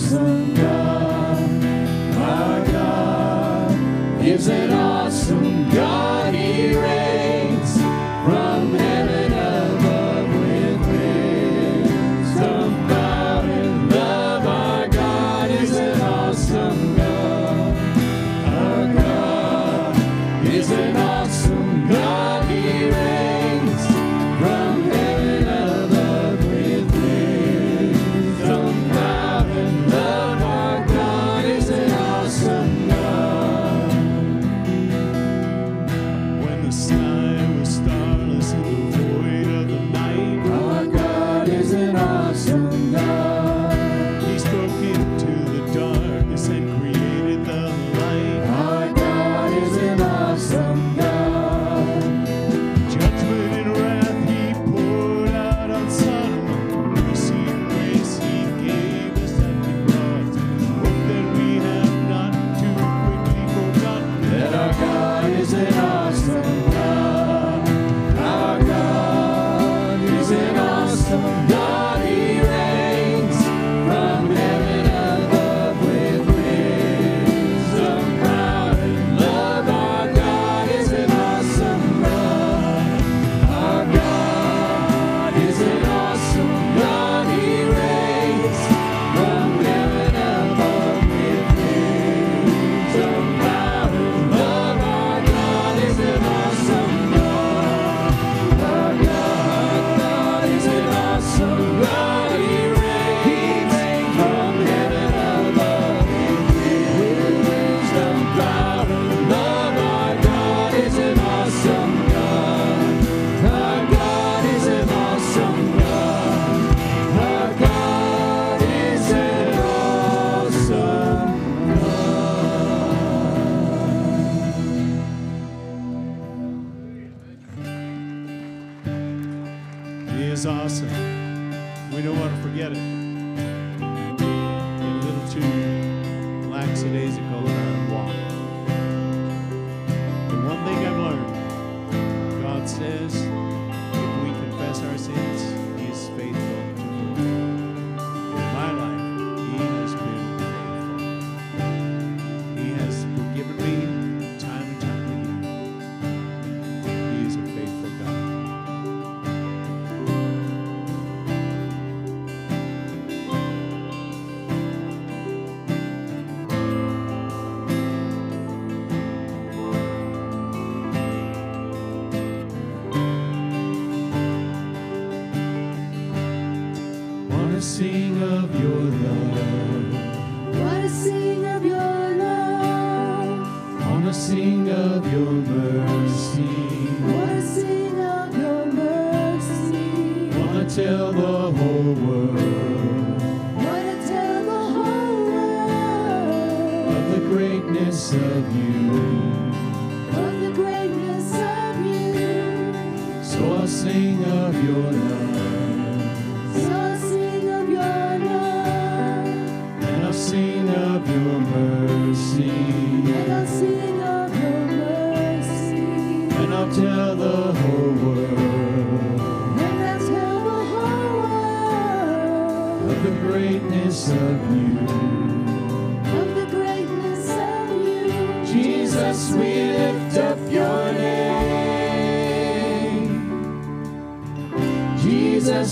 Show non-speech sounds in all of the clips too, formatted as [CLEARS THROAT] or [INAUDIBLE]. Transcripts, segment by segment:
awesome God, my God, is it all?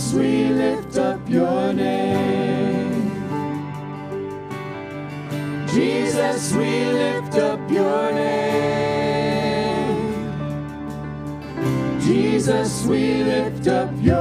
Jesus, we lift up your name. Jesus, we lift up your name. Jesus, we lift up your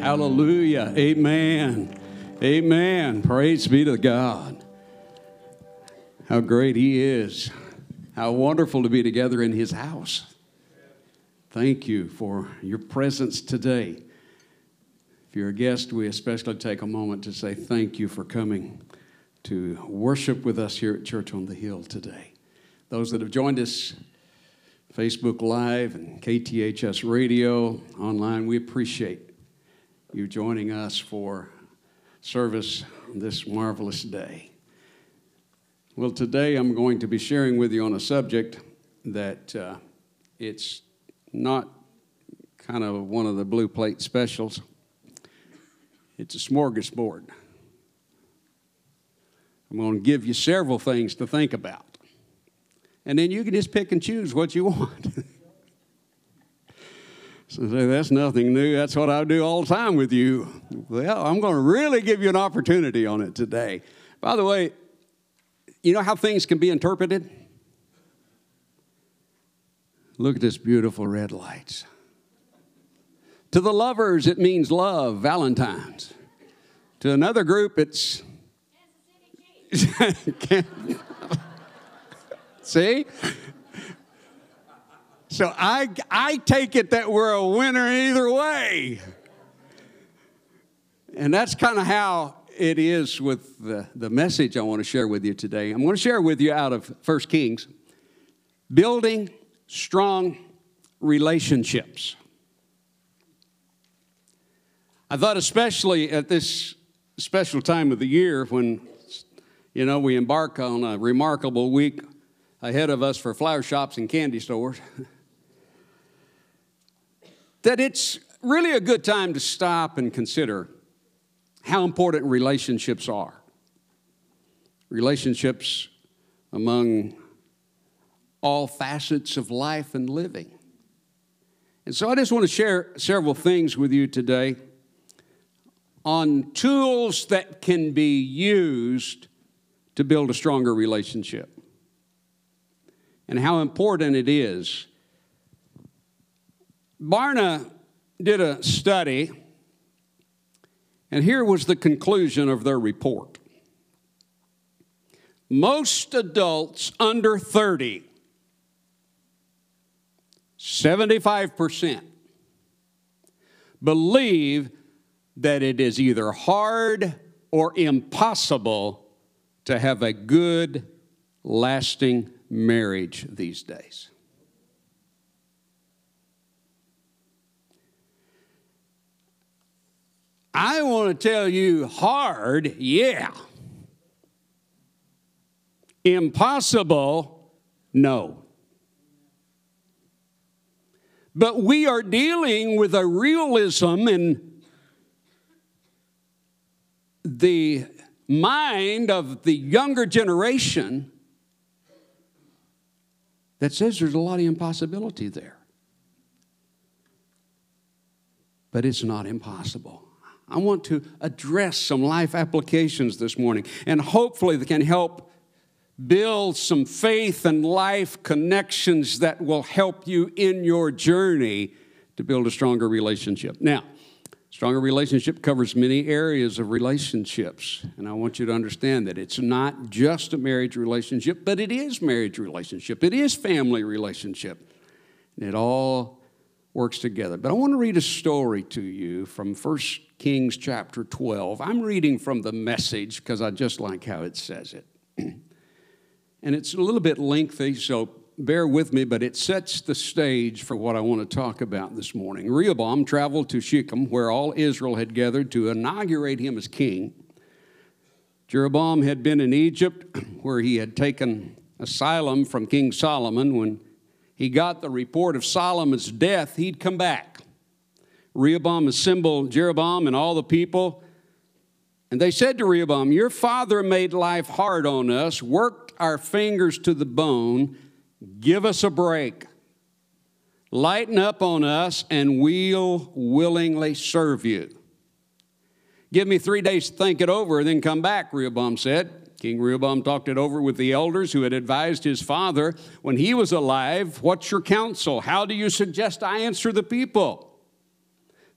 Hallelujah. Amen. Amen. Praise be to God. How great He is. How wonderful to be together in His house. Thank you for your presence today. If you're a guest, we especially take a moment to say thank you for coming to worship with us here at Church on the Hill today. Those that have joined us Facebook Live and KTHS Radio online, we appreciate you joining us for service this marvelous day. Well, today I'm going to be sharing with you on a subject that uh, it's not kind of one of the blue plate specials. It's a smorgasbord. I'm going to give you several things to think about. And then you can just pick and choose what you [LAUGHS] want. So say, that's nothing new. That's what I do all the time with you. Well, I'm going to really give you an opportunity on it today. By the way, you know how things can be interpreted? Look at this beautiful red lights. To the lovers, it means love, Valentine's. To another group, it's. [LAUGHS] See? So I, I take it that we're a winner either way. And that's kind of how it is with the, the message I want to share with you today. I'm going to share with you out of 1 Kings building strong relationships. I thought, especially at this special time of the year when, you know, we embark on a remarkable week ahead of us for flower shops and candy stores, [LAUGHS] that it's really a good time to stop and consider how important relationships are. Relationships among all facets of life and living. And so I just want to share several things with you today on tools that can be used to build a stronger relationship and how important it is Barna did a study, and here was the conclusion of their report. Most adults under 30, 75%, believe that it is either hard or impossible to have a good, lasting marriage these days. I want to tell you hard, yeah. Impossible, no. But we are dealing with a realism in the mind of the younger generation that says there's a lot of impossibility there. But it's not impossible. I want to address some life applications this morning, and hopefully they can help build some faith and life connections that will help you in your journey to build a stronger relationship. Now, stronger relationship covers many areas of relationships, and I want you to understand that it's not just a marriage relationship, but it is marriage relationship. It is family relationship. And it all works together. But I want to read a story to you from 1 Kings chapter 12. I'm reading from the message because I just like how it says it. [CLEARS THROAT] and it's a little bit lengthy, so bear with me, but it sets the stage for what I want to talk about this morning. Rehoboam traveled to Shechem, where all Israel had gathered to inaugurate him as king. Jeroboam had been in Egypt, [CLEARS THROAT] where he had taken asylum from King Solomon when he got the report of Solomon's death, he'd come back. Rehoboam assembled Jeroboam and all the people, and they said to Rehoboam, Your father made life hard on us, worked our fingers to the bone. Give us a break. Lighten up on us, and we'll willingly serve you. Give me three days to think it over, and then come back, Rehoboam said. King Rehoboam talked it over with the elders who had advised his father when he was alive. What's your counsel? How do you suggest I answer the people?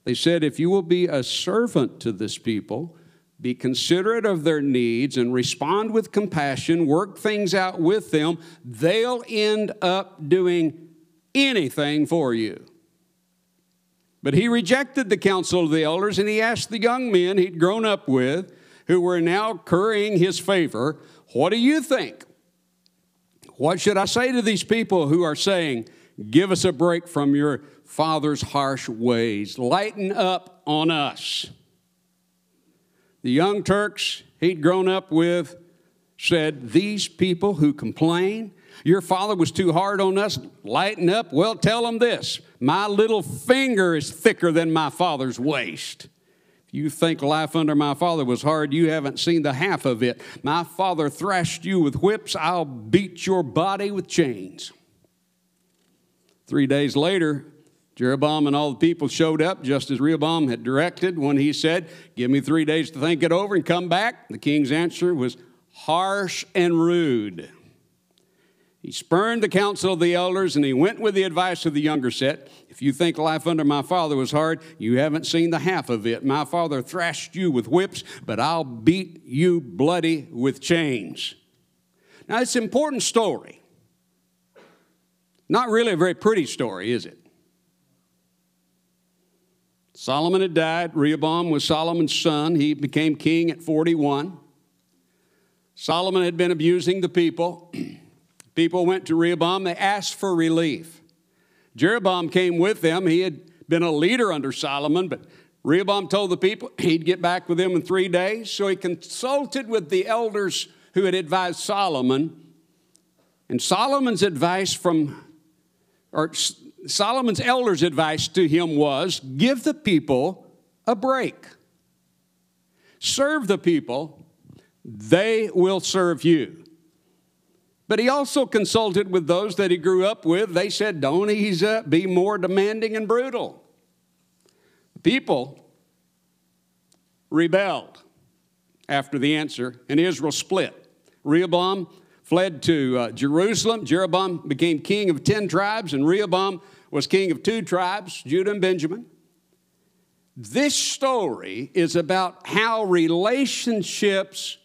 They said, If you will be a servant to this people, be considerate of their needs, and respond with compassion, work things out with them, they'll end up doing anything for you. But he rejected the counsel of the elders and he asked the young men he'd grown up with who were now currying his favor, What do you think? What should I say to these people who are saying, Give us a break from your father's harsh ways, lighten up on us? The young Turks he'd grown up with said, These people who complain, your father was too hard on us, lighten up. Well, tell them this my little finger is thicker than my father's waist. You think life under my father was hard, you haven't seen the half of it. My father thrashed you with whips, I'll beat your body with chains. Three days later, Jeroboam and all the people showed up just as Rehoboam had directed when he said, Give me three days to think it over and come back. The king's answer was harsh and rude. He spurned the counsel of the elders and he went with the advice of the younger set. If you think life under my father was hard, you haven't seen the half of it. My father thrashed you with whips, but I'll beat you bloody with chains. Now, it's an important story. Not really a very pretty story, is it? Solomon had died. Rehoboam was Solomon's son. He became king at 41. Solomon had been abusing the people. [CLEARS THROAT] People went to Rehoboam, they asked for relief. Jeroboam came with them. He had been a leader under Solomon, but Rehoboam told the people [CLEARS THROAT] he'd get back with them in three days. So he consulted with the elders who had advised Solomon. And Solomon's advice from, or Solomon's elders' advice to him was give the people a break. Serve the people, they will serve you. But he also consulted with those that he grew up with. They said, Don't ease up, be more demanding and brutal. People rebelled after the answer, and Israel split. Rehoboam fled to uh, Jerusalem. Jeroboam became king of 10 tribes, and Rehoboam was king of two tribes, Judah and Benjamin. This story is about how relationships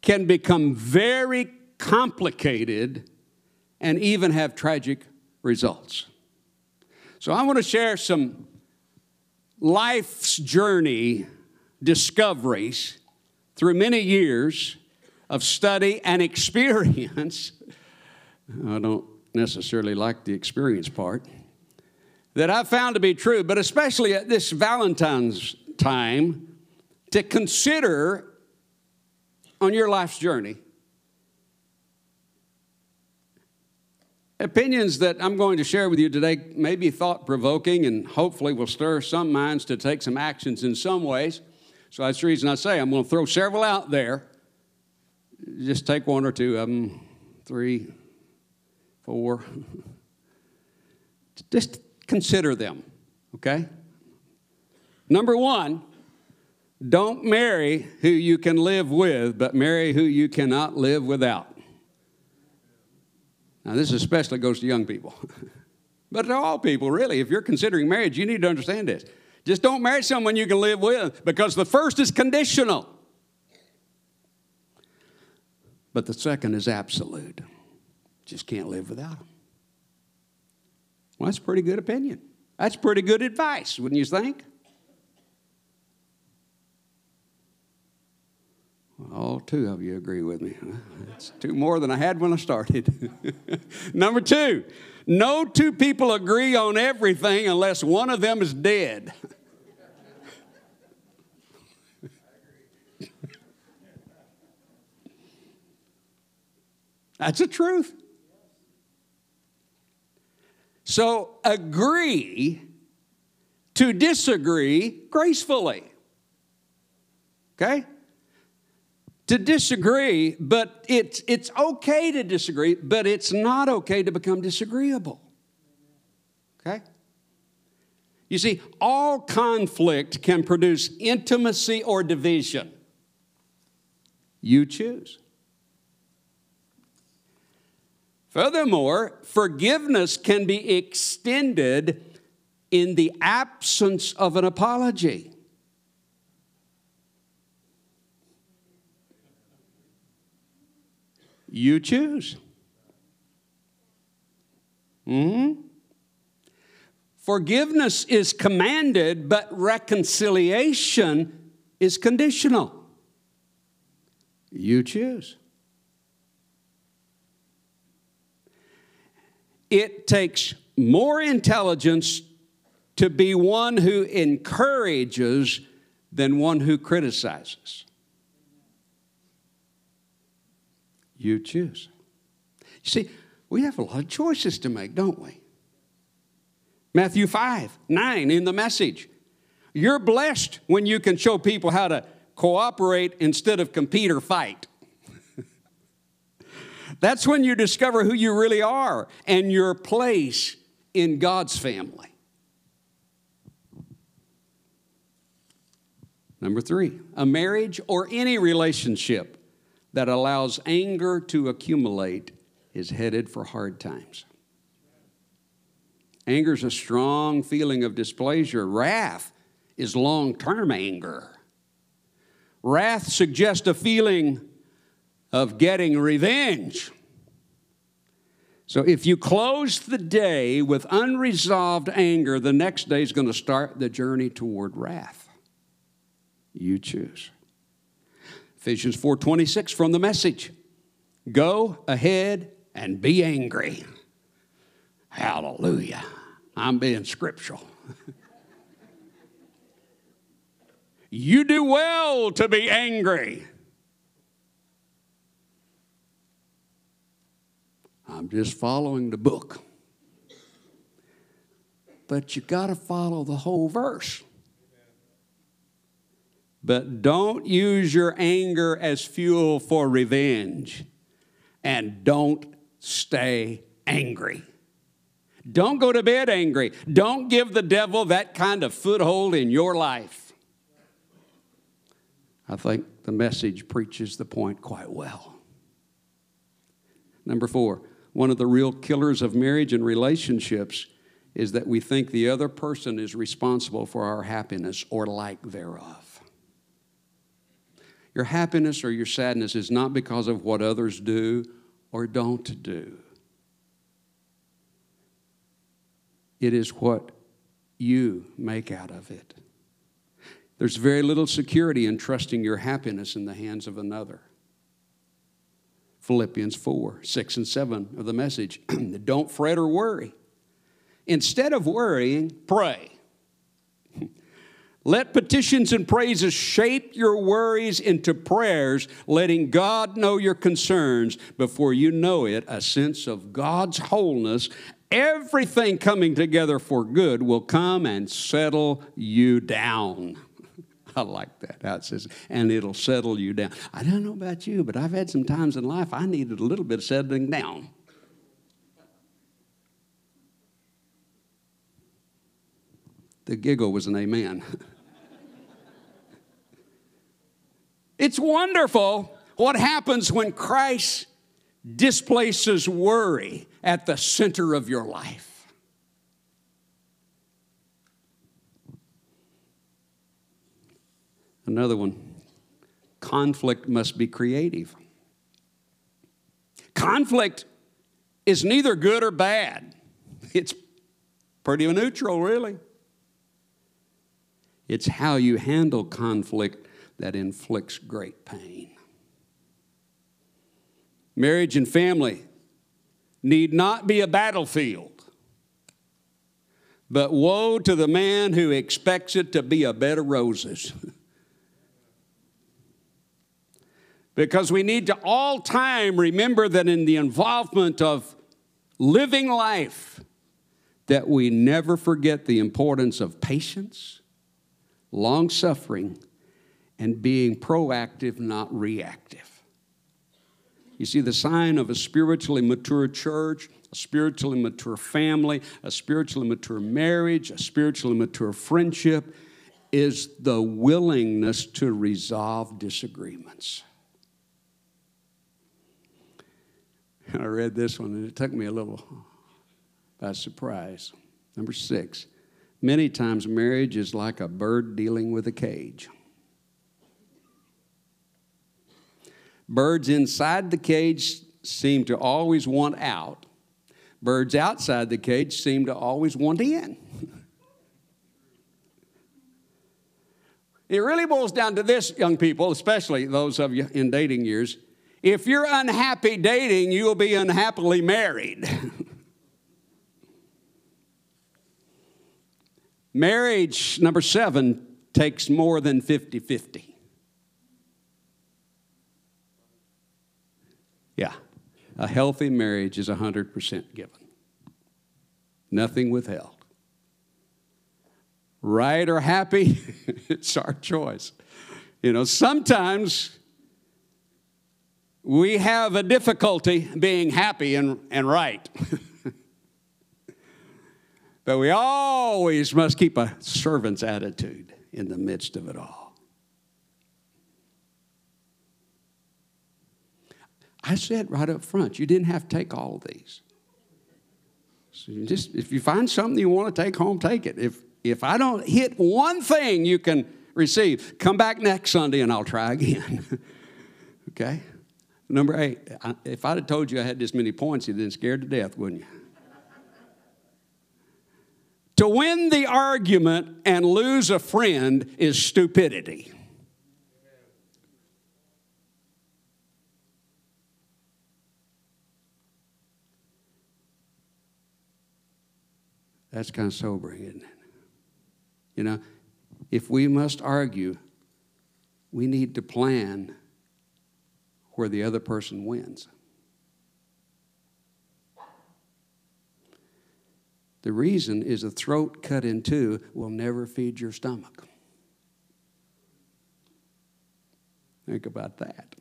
can become very complicated and even have tragic results. So, I want to share some life's journey discoveries through many years of study and experience. [LAUGHS] I don't necessarily like the experience part that I've found to be true, but especially at this Valentine's time, to consider on your life's journey. Opinions that I'm going to share with you today may be thought provoking and hopefully will stir some minds to take some actions in some ways. So that's the reason I say I'm going to throw several out there. Just take one or two of them, three, four. [LAUGHS] Just consider them, okay? Number one, don't marry who you can live with, but marry who you cannot live without. Now, this especially goes to young people, [LAUGHS] but to all people, really. If you're considering marriage, you need to understand this. Just don't marry someone you can live with because the first is conditional, but the second is absolute. Just can't live without them. Well, that's pretty good opinion. That's pretty good advice, wouldn't you think? All two of you agree with me. That's two more than I had when I started. [LAUGHS] Number two, no two people agree on everything unless one of them is dead. [LAUGHS] That's the truth. So agree to disagree gracefully. Okay? To disagree, but it's, it's okay to disagree, but it's not okay to become disagreeable. Okay? You see, all conflict can produce intimacy or division. You choose. Furthermore, forgiveness can be extended in the absence of an apology. You choose. hmm Forgiveness is commanded, but reconciliation is conditional. You choose. It takes more intelligence to be one who encourages than one who criticizes. You choose. You see, we have a lot of choices to make, don't we? Matthew 5 9 in the message. You're blessed when you can show people how to cooperate instead of compete or fight. [LAUGHS] That's when you discover who you really are and your place in God's family. Number three, a marriage or any relationship that allows anger to accumulate is headed for hard times. Anger is a strong feeling of displeasure. Wrath is long term anger. Wrath suggests a feeling of getting revenge. So if you close the day with unresolved anger, the next day is going to start the journey toward wrath. You choose. Ephesians 4:26 from the message. Go ahead and be angry. Hallelujah. I'm being scriptural. [LAUGHS] you do well to be angry. I'm just following the book. But you got to follow the whole verse. But don't use your anger as fuel for revenge. And don't stay angry. Don't go to bed angry. Don't give the devil that kind of foothold in your life. I think the message preaches the point quite well. Number four, one of the real killers of marriage and relationships is that we think the other person is responsible for our happiness or lack thereof. Your happiness or your sadness is not because of what others do or don't do. It is what you make out of it. There's very little security in trusting your happiness in the hands of another. Philippians 4, 6, and 7 of the message. [CLEARS THROAT] Don't fret or worry. Instead of worrying, pray. Let petitions and praises shape your worries into prayers, letting God know your concerns before you know it. A sense of God's wholeness, everything coming together for good, will come and settle you down. [LAUGHS] I like that. How it says, and it'll settle you down. I don't know about you, but I've had some times in life I needed a little bit of settling down. The giggle was an amen. [LAUGHS] it's wonderful what happens when Christ displaces worry at the center of your life. Another one conflict must be creative. Conflict is neither good or bad, it's pretty neutral, really. It's how you handle conflict that inflicts great pain. Marriage and family need not be a battlefield, but woe to the man who expects it to be a bed of roses. [LAUGHS] because we need to all time remember that in the involvement of living life that we never forget the importance of patience long suffering and being proactive not reactive you see the sign of a spiritually mature church a spiritually mature family a spiritually mature marriage a spiritually mature friendship is the willingness to resolve disagreements And [LAUGHS] I read this one and it took me a little by surprise. Number six, many times marriage is like a bird dealing with a cage. Birds inside the cage seem to always want out. Birds outside the cage seem to always want in. it really boils down to this, young people, especially those of you in dating years. If you're unhappy dating, you'll be unhappily married. [LAUGHS] Marriage, number seven, takes more than 50 50. Yeah, a healthy marriage is 100% given, nothing withheld. Right or happy, [LAUGHS] it's our choice. You know, sometimes we have a difficulty being happy and, and right. [LAUGHS] but we always must keep a servant's attitude in the midst of it all. I said right up front, you didn't have to take all of these. So just if you find something you want to take home, take it. If if I don't hit one thing you can receive, come back next Sunday and I'll try again. [LAUGHS] okay? Number eight, if I'd have told you I had this many points, you'd have been scared to death, wouldn't you? to win the argument and lose a friend is stupidity. That's kind of sobering, isn't it? You know, if we must argue, we need to plan where the other person wins. The reason is a throat cut in two will never feed your stomach. Think about that.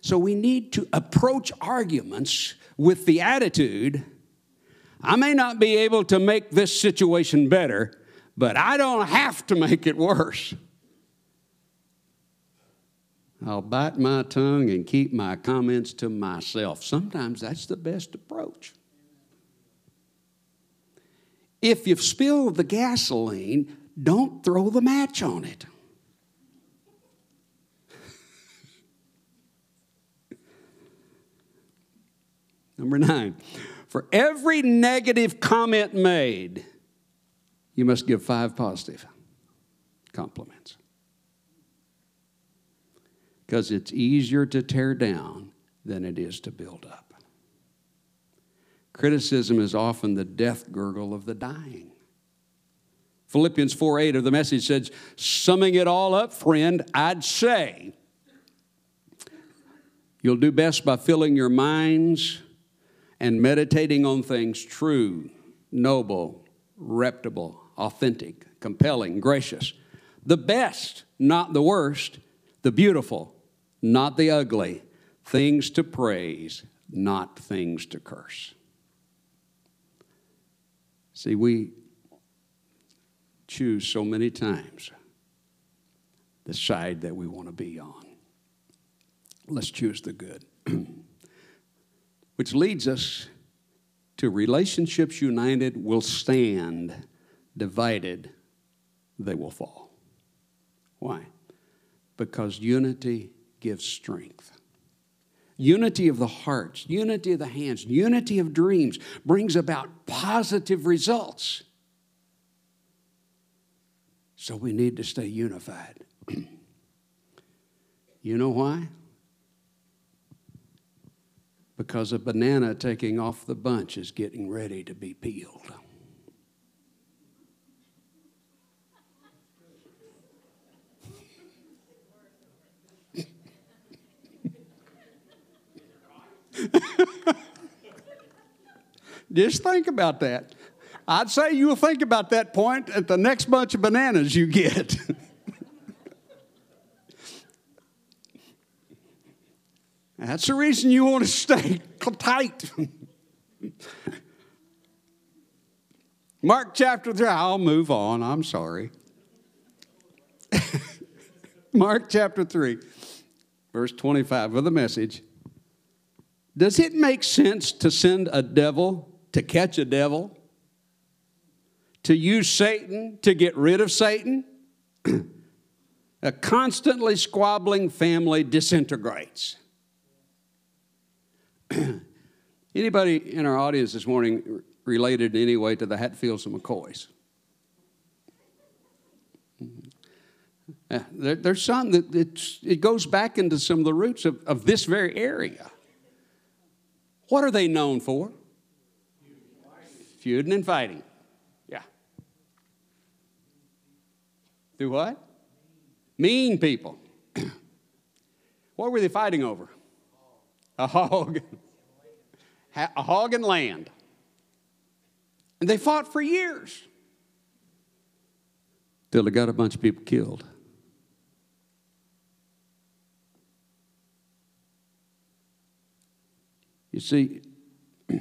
So we need to approach arguments with the attitude I may not be able to make this situation better, but I don't have to make it worse. I'll bite my tongue and keep my comments to myself. Sometimes that's the best approach. if you've spilled the gasoline, don't throw the match on it. [LAUGHS] Number nine, for every negative comment made, you must give five positive compliments. Because it's easier to tear down than it is to build up. Criticism is often the death gurgle of the dying. Philippians 4 8 of the message says, Summing it all up, friend, I'd say you'll do best by filling your minds and meditating on things true, noble, reputable, authentic, compelling, gracious. The best, not the worst. The beautiful, not the ugly. Things to praise, not things to curse. See, we choose so many times the side that we want to be on. Let's choose the good. [CLEARS THROAT] Which leads us to relationships united will stand, divided, they will fall. Why? Because unity gives strength. Unity of the hearts, unity of the hands, unity of dreams brings about positive results. So we need to stay unified. [CLEARS THROAT] you know why? Because a banana taking off the bunch is getting ready to be peeled. [LAUGHS] Just think about that. I'd say you'll think about that point at the next bunch of bananas you get. [LAUGHS] That's the reason you want to stay [LAUGHS] tight. Mark chapter 3, I'll move on, I'm sorry. [LAUGHS] Mark chapter 3, verse 25 of the message. Does it make sense to send a devil to catch a devil? To use Satan to get rid of Satan? [CLEARS THROAT] a constantly squabbling family disintegrates. [CLEARS THROAT] Anybody in our audience this morning related in any way to the Hatfields and McCoys? Uh, there, there's some that it goes back into some of the roots of, of this very area. What are they known for? Feuding and fighting. Yeah. Through what? Mean people. [CLEARS THROAT] what were they fighting over? A hog. [LAUGHS] A hog and land. And they fought for years. Till they got a bunch of people killed. You see, [CLEARS THROAT]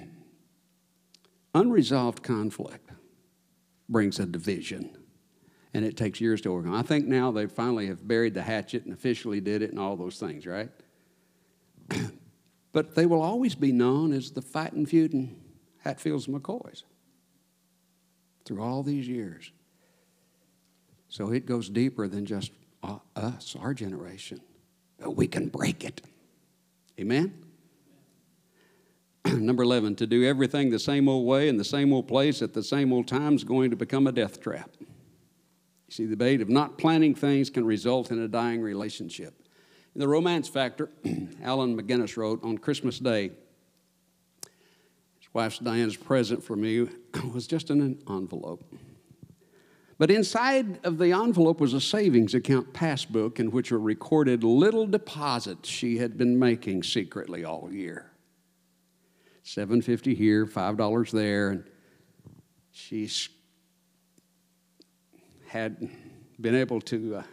unresolved conflict brings a division, and it takes years to overcome. I think now they finally have buried the hatchet and officially did it and all those things, right? [CLEARS THROAT] but they will always be known as the fighting, feuding Hatfields and McCoys through all these years. So it goes deeper than just uh, us, our generation. But we can break it. Amen? [CLEARS THROAT] Number 11, to do everything the same old way in the same old place at the same old time is going to become a death trap. You see, the bait of not planning things can result in a dying relationship. In the romance factor, [CLEARS THROAT] Alan McGinnis wrote on Christmas Day, his wife Diana's present for me [CLEARS THROAT] was just an envelope. But inside of the envelope was a savings account passbook in which were recorded little deposits she had been making secretly all year. 750 here, $5 there. And she's had been able to uh,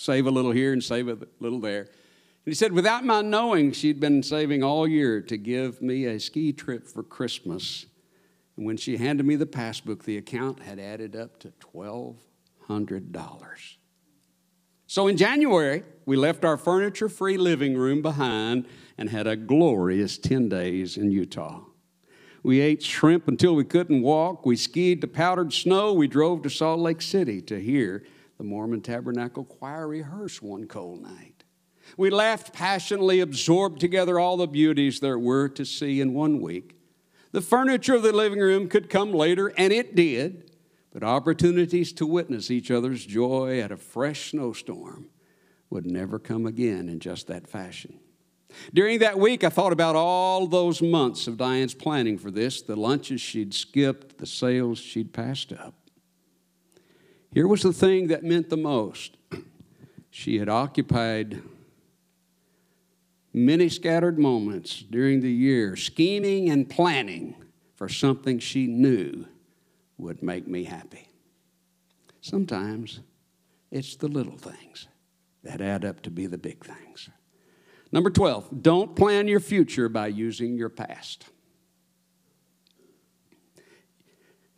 save a little here and save a little there. And he said, without my knowing, she'd been saving all year to give me a ski trip for Christmas. And when she handed me the passbook, the account had added up to $1,200. So in January, we left our furniture free living room behind and had a glorious 10 days in Utah. We ate shrimp until we couldn't walk. We skied to powdered snow. We drove to Salt Lake City to hear the Mormon Tabernacle Choir rehearse one cold night. We laughed passionately, absorbed together all the beauties there were to see in one week. The furniture of the living room could come later, and it did, but opportunities to witness each other's joy at a fresh snowstorm would never come again in just that fashion. During that week, I thought about all those months of Diane's planning for this the lunches she'd skipped, the sales she'd passed up. Here was the thing that meant the most [CLEARS THROAT] she had occupied many scattered moments during the year scheming and planning for something she knew would make me happy. Sometimes it's the little things that add up to be the big things. Number 12, don't plan your future by using your past.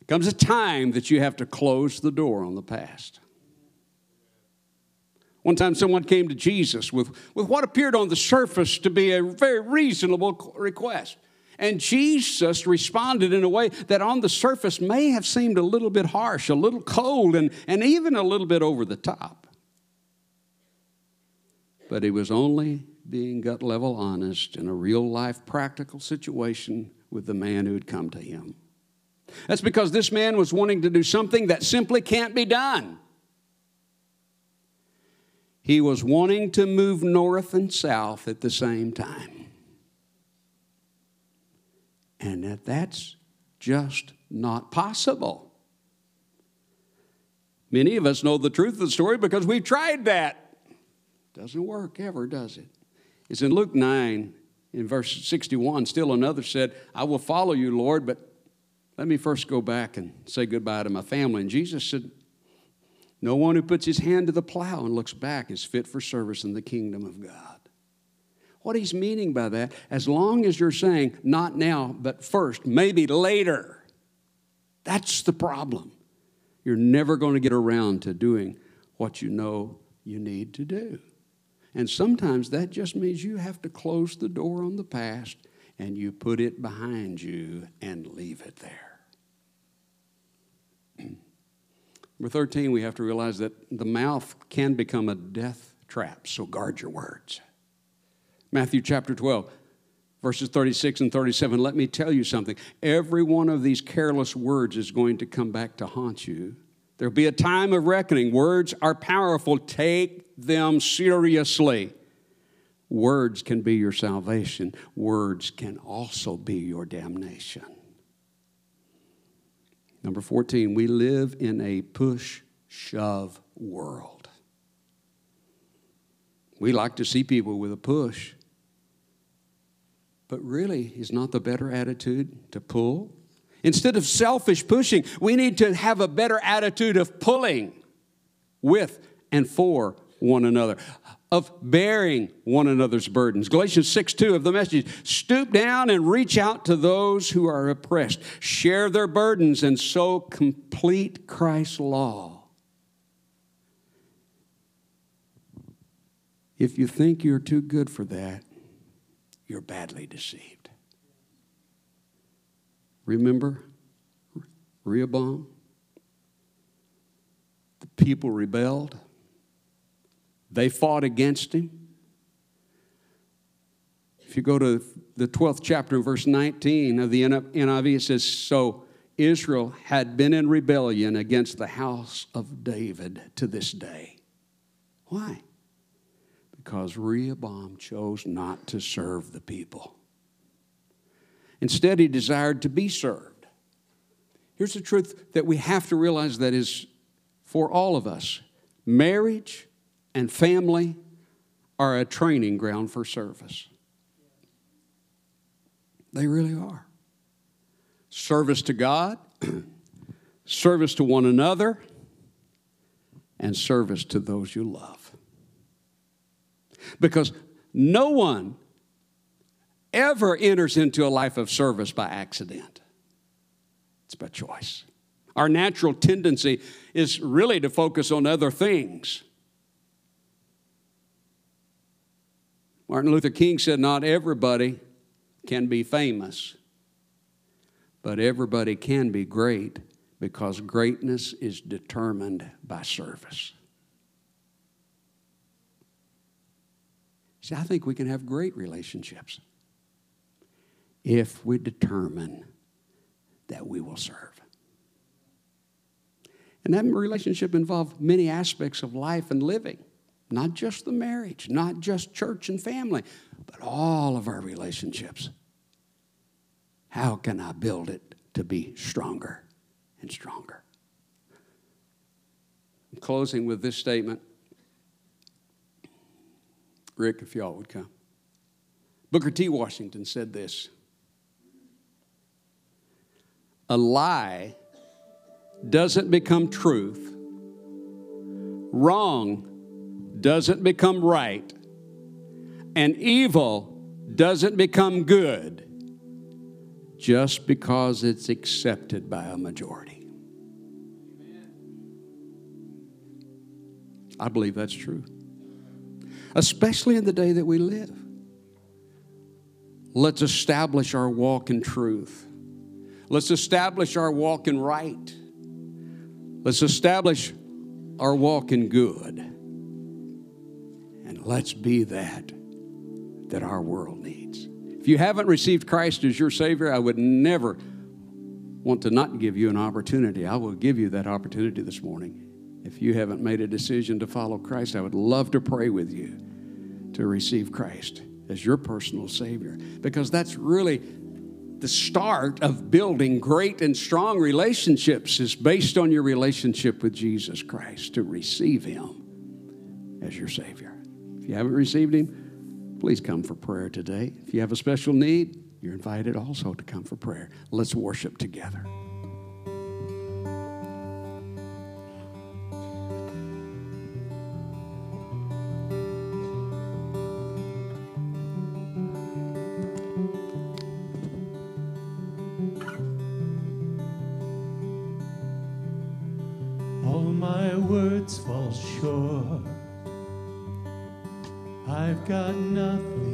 Comes a time that you have to close the door on the past. One time, someone came to Jesus with, with what appeared on the surface to be a very reasonable request. And Jesus responded in a way that on the surface may have seemed a little bit harsh, a little cold, and, and even a little bit over the top. But he was only being gut level honest in a real life practical situation with the man who had come to him. That's because this man was wanting to do something that simply can't be done. He was wanting to move north and south at the same time. And that that's just not possible. Many of us know the truth of the story because we've tried that. Doesn't work ever, does it? It's in Luke 9, in verse 61. Still another said, I will follow you, Lord, but let me first go back and say goodbye to my family. And Jesus said, No one who puts his hand to the plow and looks back is fit for service in the kingdom of God. What he's meaning by that, as long as you're saying, not now, but first, maybe later, that's the problem. You're never going to get around to doing what you know you need to do. And sometimes that just means you have to close the door on the past and you put it behind you and leave it there. Number 13, we have to realize that the mouth can become a death trap, so guard your words. Matthew chapter 12, verses 36 and 37. Let me tell you something. Every one of these careless words is going to come back to haunt you. There'll be a time of reckoning. Words are powerful. Take them seriously. Words can be your salvation, words can also be your damnation. Number 14, we live in a push shove world. We like to see people with a push, but really, is not the better attitude to pull? Instead of selfish pushing, we need to have a better attitude of pulling with and for one another, of bearing one another's burdens. Galatians 6 2 of the message stoop down and reach out to those who are oppressed, share their burdens, and so complete Christ's law. If you think you're too good for that, you're badly deceived. Remember Rehoboam? The people rebelled. They fought against him. If you go to the 12th chapter, verse 19 of the NIV, it says, So Israel had been in rebellion against the house of David to this day. Why? Because Rehoboam chose not to serve the people. Instead, he desired to be served. Here's the truth that we have to realize that is for all of us marriage and family are a training ground for service. They really are. Service to God, [CLEARS THROAT] service to one another, and service to those you love. Because no one ever enters into a life of service by accident, it's by choice. Our natural tendency is really to focus on other things Martin Luther King said, Not everybody can be famous, but everybody can be great because greatness is determined by service. See, I think we can have great relationships if we determine that we will serve. And that relationship involves many aspects of life and living, not just the marriage, not just church and family, but all of our relationships. How can I build it to be stronger and stronger? I'm closing with this statement. Rick, if y'all would come. Booker T. Washington said this A lie doesn't become truth, wrong doesn't become right, and evil doesn't become good just because it's accepted by a majority. I believe that's true, especially in the day that we live. Let's establish our walk in truth. Let's establish our walk in right. Let's establish our walk in good. And let's be that that our world needs. If you haven't received Christ as your Savior, I would never want to not give you an opportunity. I will give you that opportunity this morning. If you haven't made a decision to follow Christ, I would love to pray with you to receive Christ as your personal Savior because that's really the start of building great and strong relationships is based on your relationship with Jesus Christ to receive Him as your Savior. If you haven't received Him, please come for prayer today. If you have a special need, you're invited also to come for prayer. Let's worship together. All my words fall short. I've got nothing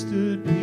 stood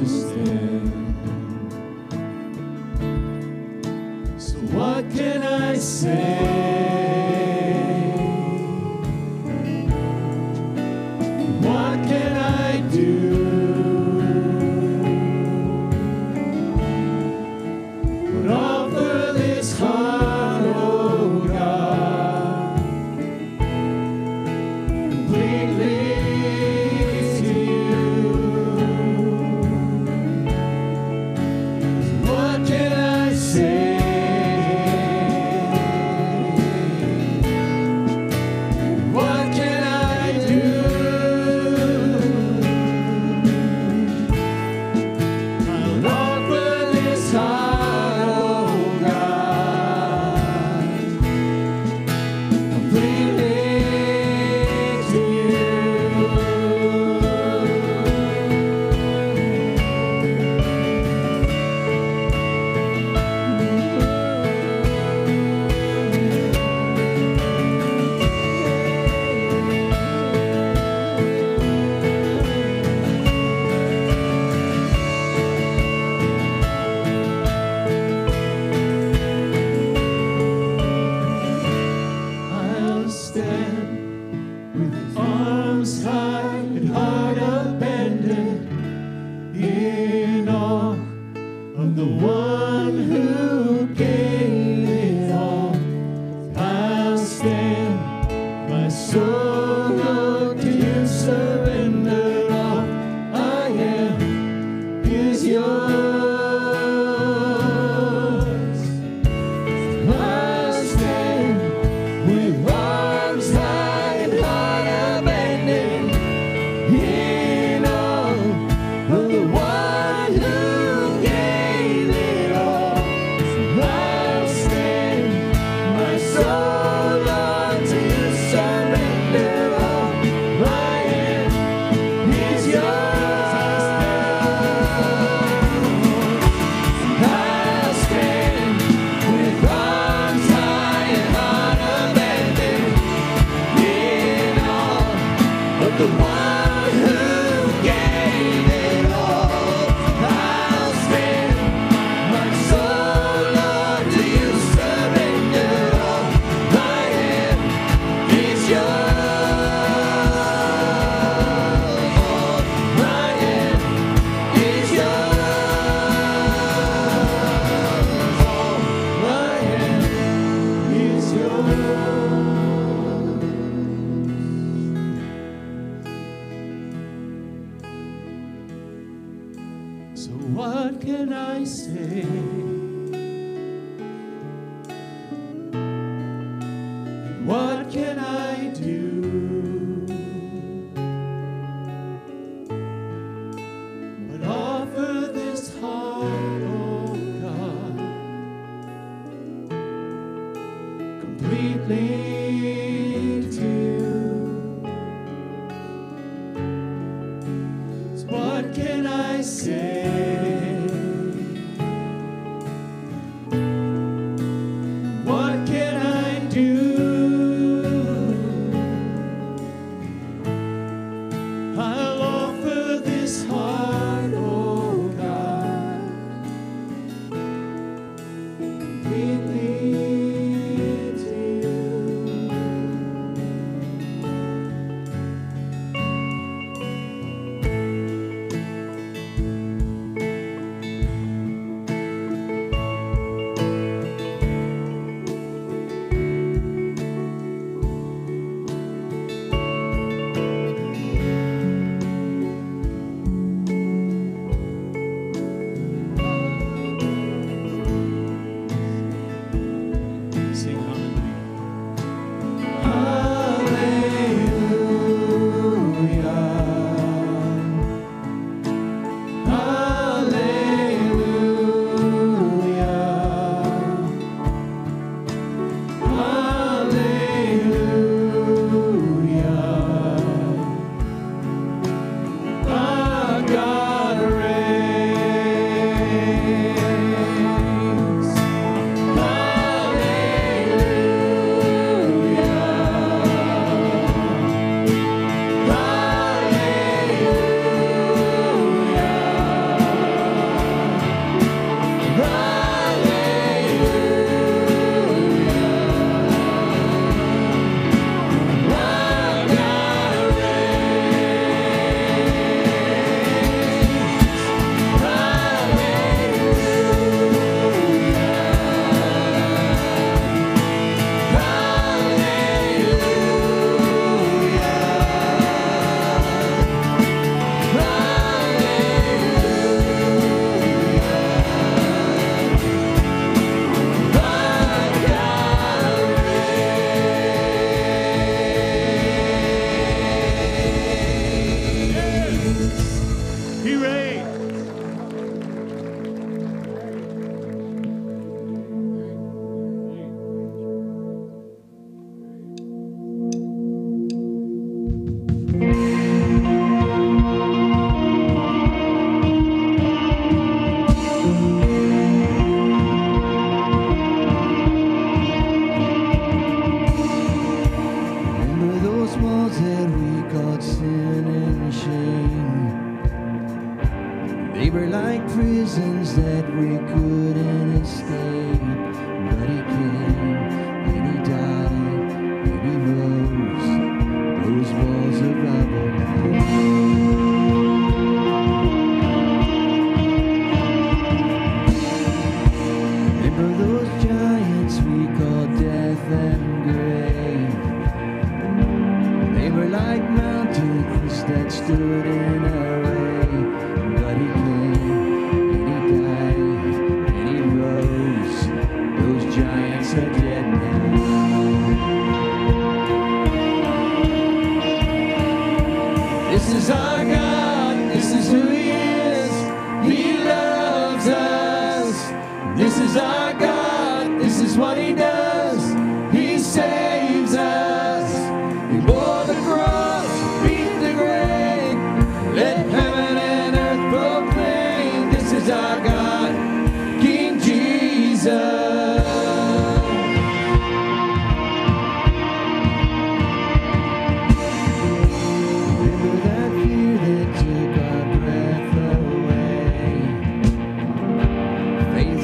to stand. So what can I say?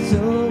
So